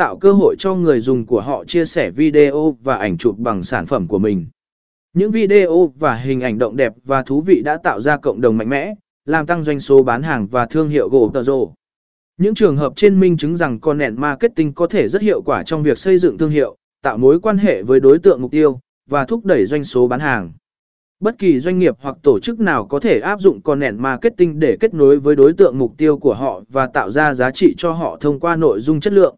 tạo cơ hội cho người dùng của họ chia sẻ video và ảnh chụp bằng sản phẩm của mình. Những video và hình ảnh động đẹp và thú vị đã tạo ra cộng đồng mạnh mẽ, làm tăng doanh số bán hàng và thương hiệu gỗ tờ rồ. Những trường hợp trên minh chứng rằng content marketing có thể rất hiệu quả trong việc xây dựng thương hiệu, tạo mối quan hệ với đối tượng mục tiêu và thúc đẩy doanh số bán hàng. Bất kỳ doanh nghiệp hoặc tổ chức nào có thể áp dụng content marketing để kết nối với đối tượng mục tiêu của họ và tạo ra giá trị cho họ thông qua nội dung chất lượng.